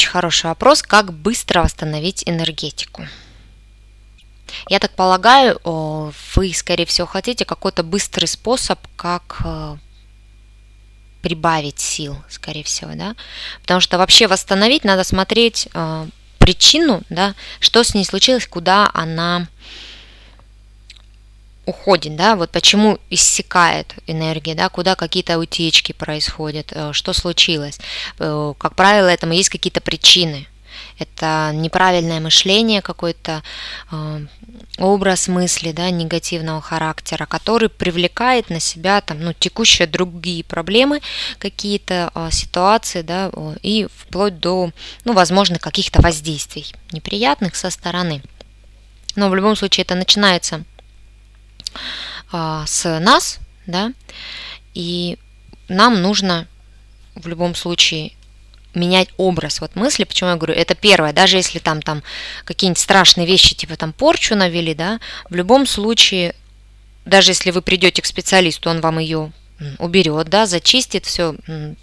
Очень хороший вопрос, как быстро восстановить энергетику. Я так полагаю, вы, скорее всего, хотите какой-то быстрый способ, как э, прибавить сил, скорее всего, да, потому что вообще восстановить надо смотреть э, причину, да, что с ней случилось, куда она уходит, да, вот почему иссякает энергия, да, куда какие-то утечки происходят, э, что случилось. Э, как правило, этому есть какие-то причины. Это неправильное мышление, какой-то э, образ мысли, да, негативного характера, который привлекает на себя там, ну, текущие другие проблемы, какие-то ситуации, да, и вплоть до, ну, возможно, каких-то воздействий неприятных со стороны. Но в любом случае это начинается а, с нас, да, и нам нужно в любом случае менять образ вот мысли, почему я говорю, это первое, даже если там, там какие-нибудь страшные вещи, типа там порчу навели, да, в любом случае, даже если вы придете к специалисту, он вам ее уберет, да, зачистит, все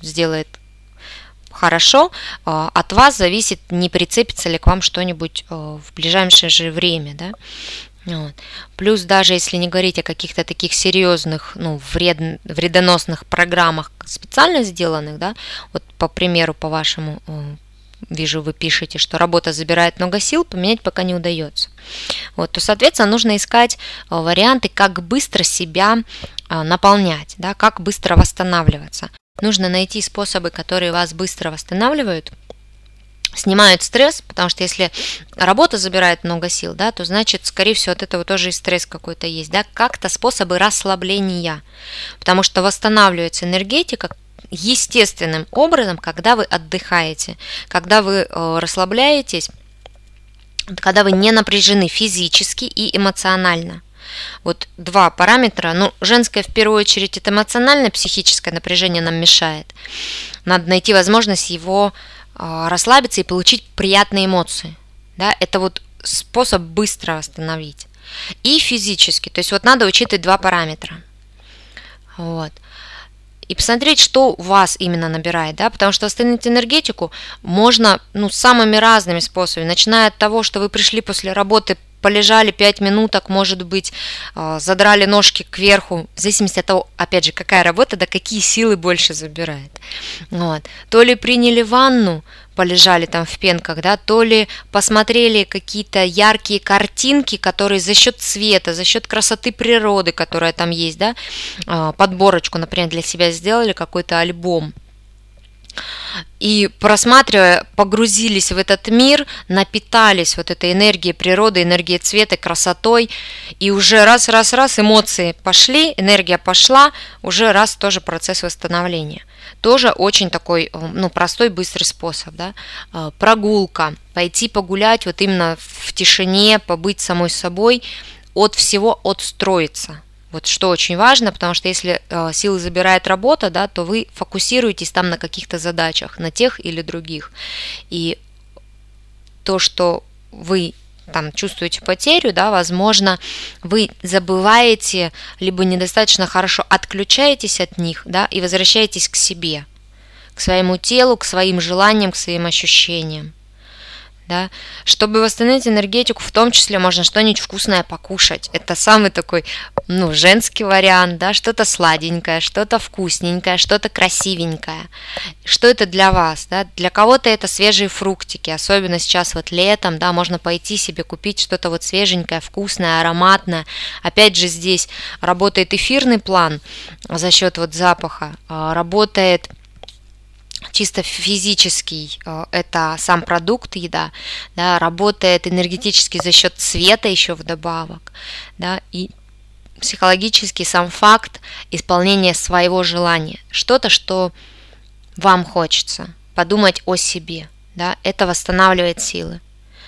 сделает хорошо, а, от вас зависит, не прицепится ли к вам что-нибудь а, в ближайшее же время, да. Вот. Плюс даже если не говорить о каких-то таких серьезных, ну, вред, вредоносных программах, специально сделанных, да, вот по примеру, по вашему, э, вижу, вы пишете, что работа забирает много сил, поменять пока не удается. Вот, то, соответственно, нужно искать э, варианты, как быстро себя э, наполнять, да, как быстро восстанавливаться. Нужно найти способы, которые вас быстро восстанавливают – снимают стресс, потому что если работа забирает много сил, да, то значит, скорее всего, от этого тоже и стресс какой-то есть, да, как-то способы расслабления, потому что восстанавливается энергетика естественным образом, когда вы отдыхаете, когда вы э, расслабляетесь, когда вы не напряжены физически и эмоционально. Вот два параметра. Ну, женское в первую очередь это эмоциональное, психическое напряжение нам мешает. Надо найти возможность его расслабиться и получить приятные эмоции. Да? Это вот способ быстро восстановить. И физически. То есть вот надо учитывать два параметра. Вот. И посмотреть, что вас именно набирает, да, потому что восстановить энергетику можно, ну, самыми разными способами, начиная от того, что вы пришли после работы полежали 5 минуток, может быть, а, задрали ножки кверху, в зависимости от того, опять же, какая работа, да какие силы больше забирает. Вот. То ли приняли ванну, полежали там в пенках, да, то ли посмотрели какие-то яркие картинки, которые за счет цвета, за счет красоты природы, которая там есть, да, а, подборочку, например, для себя сделали какой-то альбом – и просматривая, погрузились в этот мир, напитались вот этой энергией природы, энергией цвета, красотой, и уже раз, раз, раз эмоции пошли, энергия пошла, уже раз тоже процесс восстановления. Тоже очень такой, ну, простой, быстрый способ, да. А, прогулка, пойти погулять вот именно в тишине, побыть самой собой, от всего отстроиться – вот что очень важно, потому что если э, силы забирает работа, да, то вы фокусируетесь там на каких-то задачах, на тех или других. И то, что вы там чувствуете потерю, да, возможно, вы забываете, либо недостаточно хорошо отключаетесь от них, да, и возвращаетесь к себе, к своему телу, к своим желаниям, к своим ощущениям да. Чтобы восстановить энергетику, в том числе можно что-нибудь вкусное покушать. Это самый такой, ну, женский вариант, да, что-то сладенькое, что-то вкусненькое, что-то красивенькое. Что это для вас, да? Для кого-то это свежие фруктики, особенно сейчас вот летом, да, можно пойти себе купить что-то вот свеженькое, вкусное, ароматное. Опять же здесь работает эфирный план за счет вот запаха, а, работает чисто физический, э, это сам продукт еда, да, работает энергетически за счет цвета еще вдобавок, да, и психологически сам факт исполнения своего желания, что-то, что вам хочется, подумать о себе, да, это восстанавливает силы.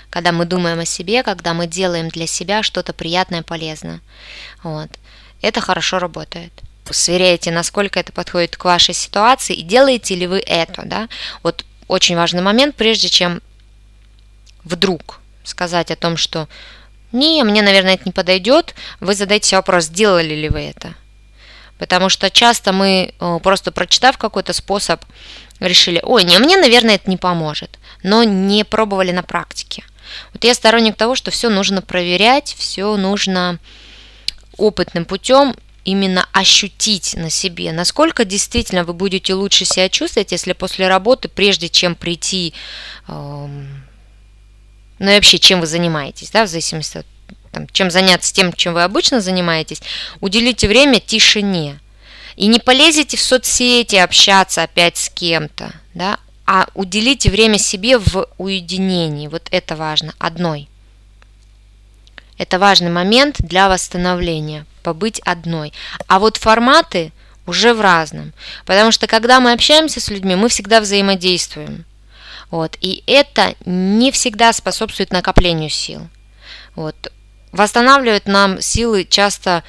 Когда мы думаем о себе, когда мы делаем для себя что-то приятное, полезное, вот, это хорошо работает сверяете, насколько это подходит к вашей ситуации, и делаете ли вы это, да. Вот очень важный момент, прежде чем вдруг сказать о том, что не, мне, наверное, это не подойдет, вы задайте вопрос, сделали ли вы это. Потому что часто мы, э, просто прочитав какой-то способ, решили, ой, не, мне, наверное, это не поможет, но не пробовали на практике. Вот я сторонник того, что все нужно проверять, все нужно опытным путем именно ощутить на себе, насколько действительно вы будете лучше себя чувствовать, если после работы, прежде чем прийти, э, ну и вообще, чем вы занимаетесь, да, в зависимости от там, чем заняться тем, чем вы обычно занимаетесь, уделите время тишине. И не полезете в соцсети общаться опять с кем-то, да, а уделите время себе в уединении. Вот это важно, одной. Это важный момент для восстановления, побыть одной. А вот форматы уже в разном. Потому что когда мы общаемся с людьми, мы всегда взаимодействуем. Вот, и это не всегда способствует накоплению сил. Вот, восстанавливает нам силы часто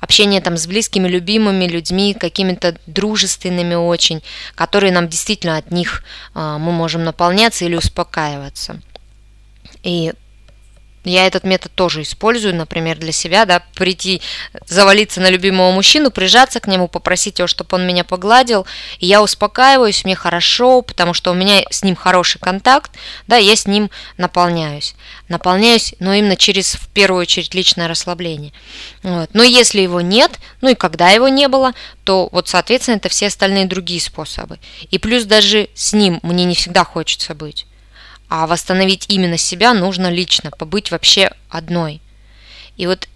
общение там с близкими, любимыми людьми, какими-то дружественными очень, которые нам действительно от них а, мы можем наполняться или успокаиваться. И я этот метод тоже использую, например, для себя, да, прийти, завалиться на любимого мужчину, прижаться к нему, попросить его, чтобы он меня погладил, и я успокаиваюсь, мне хорошо, потому что у меня с ним хороший контакт, да, я с ним наполняюсь. Наполняюсь, но именно через, в первую очередь, личное расслабление. Вот. Но если его нет, ну и когда его не было, то вот, соответственно, это все остальные другие способы. И плюс даже с ним мне не всегда хочется быть а восстановить именно себя нужно лично, побыть вообще одной. И вот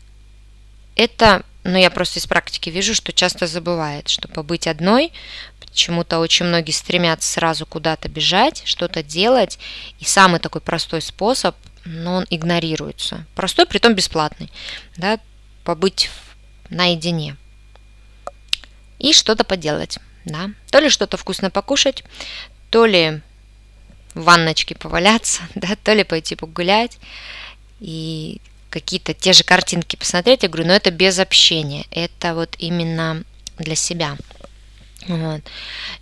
это, ну я просто из практики вижу, что часто забывает, что побыть одной, почему-то очень многие стремятся сразу куда-то бежать, что-то делать, и самый такой простой способ, но он игнорируется. Простой, притом бесплатный, да, побыть наедине и что-то поделать, да, то ли что-то вкусно покушать, то ли в ванночке поваляться, да, то ли пойти погулять и какие-то те же картинки посмотреть. Я говорю, но это без общения, это вот именно для себя. Вот.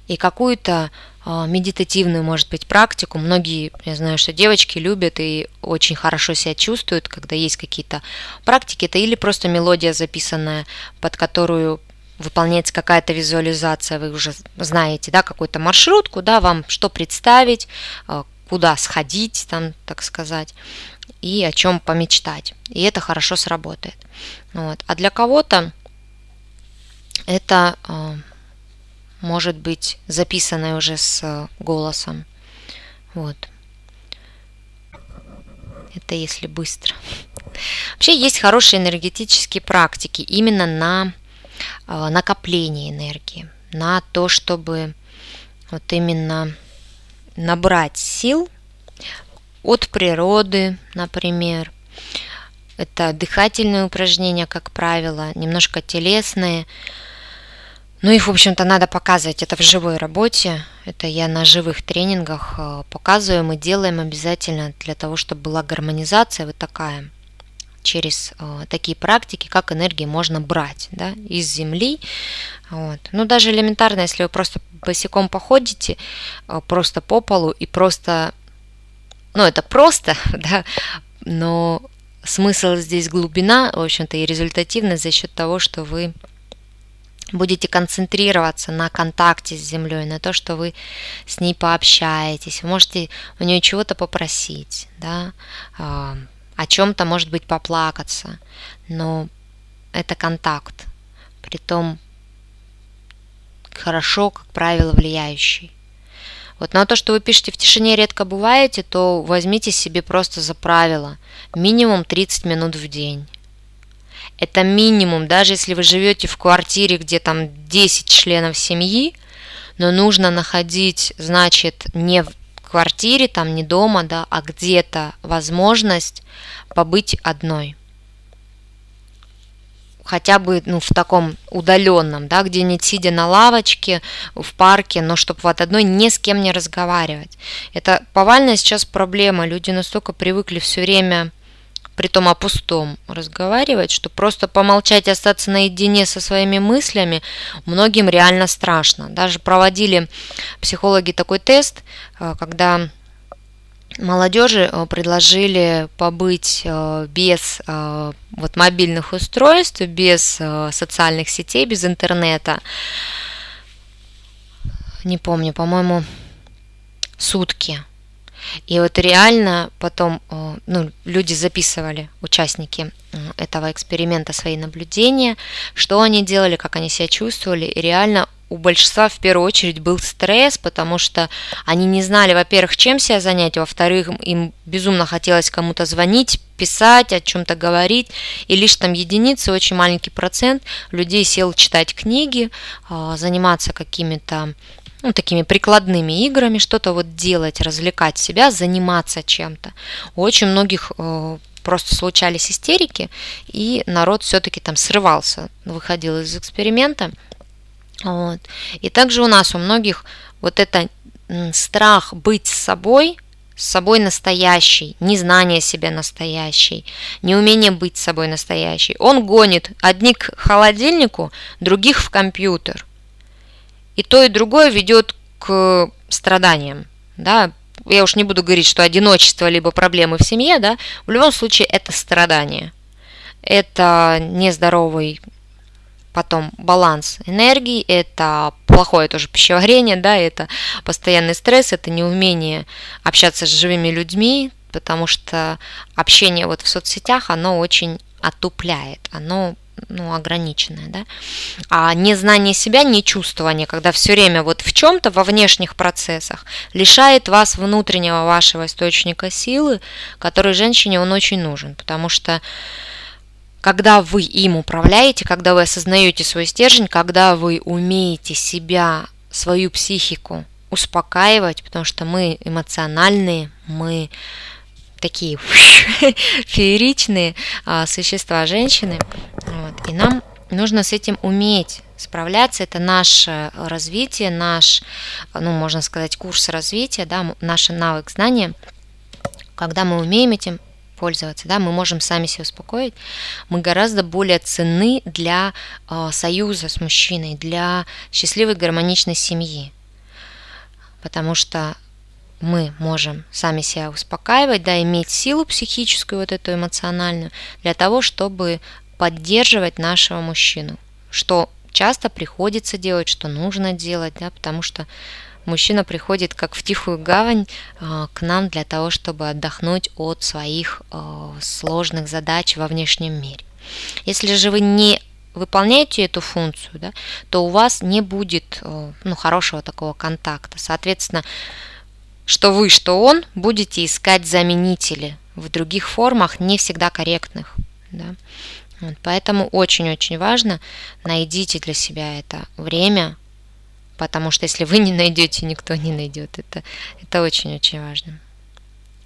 И какую-то э, медитативную, может быть, практику. Многие, я знаю, что девочки любят и очень хорошо себя чувствуют, когда есть какие-то практики. Это или просто мелодия записанная, под которую выполняется какая-то визуализация, вы уже знаете, да, какой-то маршрут, куда вам что представить, э, куда сходить, там, так сказать, и о чем помечтать. И это хорошо сработает. Вот. А для кого-то это э, может быть записанное уже с голосом. Вот. Это если быстро. Вообще есть хорошие энергетические практики именно на накопление энергии, на то, чтобы вот именно набрать сил от природы, например. Это дыхательные упражнения, как правило, немножко телесные. Ну, их, в общем-то, надо показывать. Это в живой работе. Это я на живых тренингах э, показываю. Мы делаем обязательно для того, чтобы была гармонизация вот такая через э, такие практики, как энергии можно брать да, из земли. Вот. Ну, даже элементарно, если вы просто босиком походите, э, просто по полу и просто, ну, это просто, да, но смысл здесь глубина, в общем-то, и результативность за счет того, что вы будете концентрироваться на контакте с землей, на то, что вы с ней пообщаетесь, вы можете у нее чего-то попросить, да, о чем-то, может быть, поплакаться, но это контакт, притом хорошо, как правило, влияющий. Вот на то, что вы пишете в тишине редко бываете, то возьмите себе просто за правило минимум 30 минут в день. Это минимум, даже если вы живете в квартире, где там 10 членов семьи, но нужно находить, значит, не квартире, там не дома, да, а где-то возможность побыть одной. Хотя бы ну, в таком удаленном, да, где-нибудь сидя на лавочке, в парке, но чтобы вот одной ни с кем не разговаривать. Это повальная сейчас проблема. Люди настолько привыкли все время при том о пустом разговаривать, что просто помолчать и остаться наедине со своими мыслями многим реально страшно. Даже проводили психологи такой тест, э, когда молодежи э, предложили побыть э, без вот мобильных устройств, без социальных сетей, без интернета. Не помню, по-моему, сутки. И вот реально потом ну, люди записывали, участники этого эксперимента, свои наблюдения, что они делали, как они себя чувствовали, и реально у большинства в первую очередь был стресс, потому что они не знали, во-первых, чем себя занять, во-вторых, им безумно хотелось кому-то звонить, писать, о чем-то говорить, и лишь там единицы, очень маленький процент людей сел читать книги, а, заниматься какими-то ну, такими прикладными играми, что-то вот делать, развлекать себя, заниматься чем-то. У очень многих э, просто случались истерики, и народ все-таки там срывался, выходил из эксперимента – вот. И также у нас у многих вот это страх быть собой, с собой настоящий, незнание себя настоящий, неумение быть собой настоящий. Он гонит одних к холодильнику, других в компьютер. И то, и другое ведет к страданиям. Да? Я уж не буду говорить, что одиночество либо проблемы в семье, да, в любом случае это страдание. Это нездоровый Потом баланс энергии, это плохое тоже пищеварение, да, это постоянный стресс, это неумение общаться с живыми людьми, потому что общение вот в соцсетях, оно очень отупляет, оно ну, ограниченное, да, а незнание себя, не чувствование, когда все время вот в чем-то во внешних процессах лишает вас внутреннего вашего источника силы, который женщине он очень нужен, потому что когда вы им управляете, когда вы осознаете свой стержень, когда вы умеете себя, свою психику успокаивать, потому что мы эмоциональные, мы такие фееричные а, существа женщины, и нам нужно с этим уметь справляться. Это наше развитие, наш, ну, можно сказать, курс развития, да, наш навык знания. Когда мы умеем этим пользоваться, да, мы можем сами себя успокоить, мы гораздо более ценны для э, союза с мужчиной, для счастливой гармоничной семьи, потому что мы можем сами себя успокаивать, да, иметь силу психическую, вот эту эмоциональную, для того, чтобы поддерживать нашего мужчину, что часто приходится делать, что нужно делать, да, потому что мужчина приходит как в тихую гавань а, к нам для того, чтобы отдохнуть от своих а, сложных задач во внешнем мире. Если же вы не выполняете эту функцию, да, то у вас не будет а, ну, хорошего такого контакта. Соответственно, что вы, что он будете искать заменители в других формах, не всегда корректных. Да. Вот, поэтому очень-очень важно найдите для себя это время, потому что если вы не найдете, никто не найдет. Это, это очень-очень важно.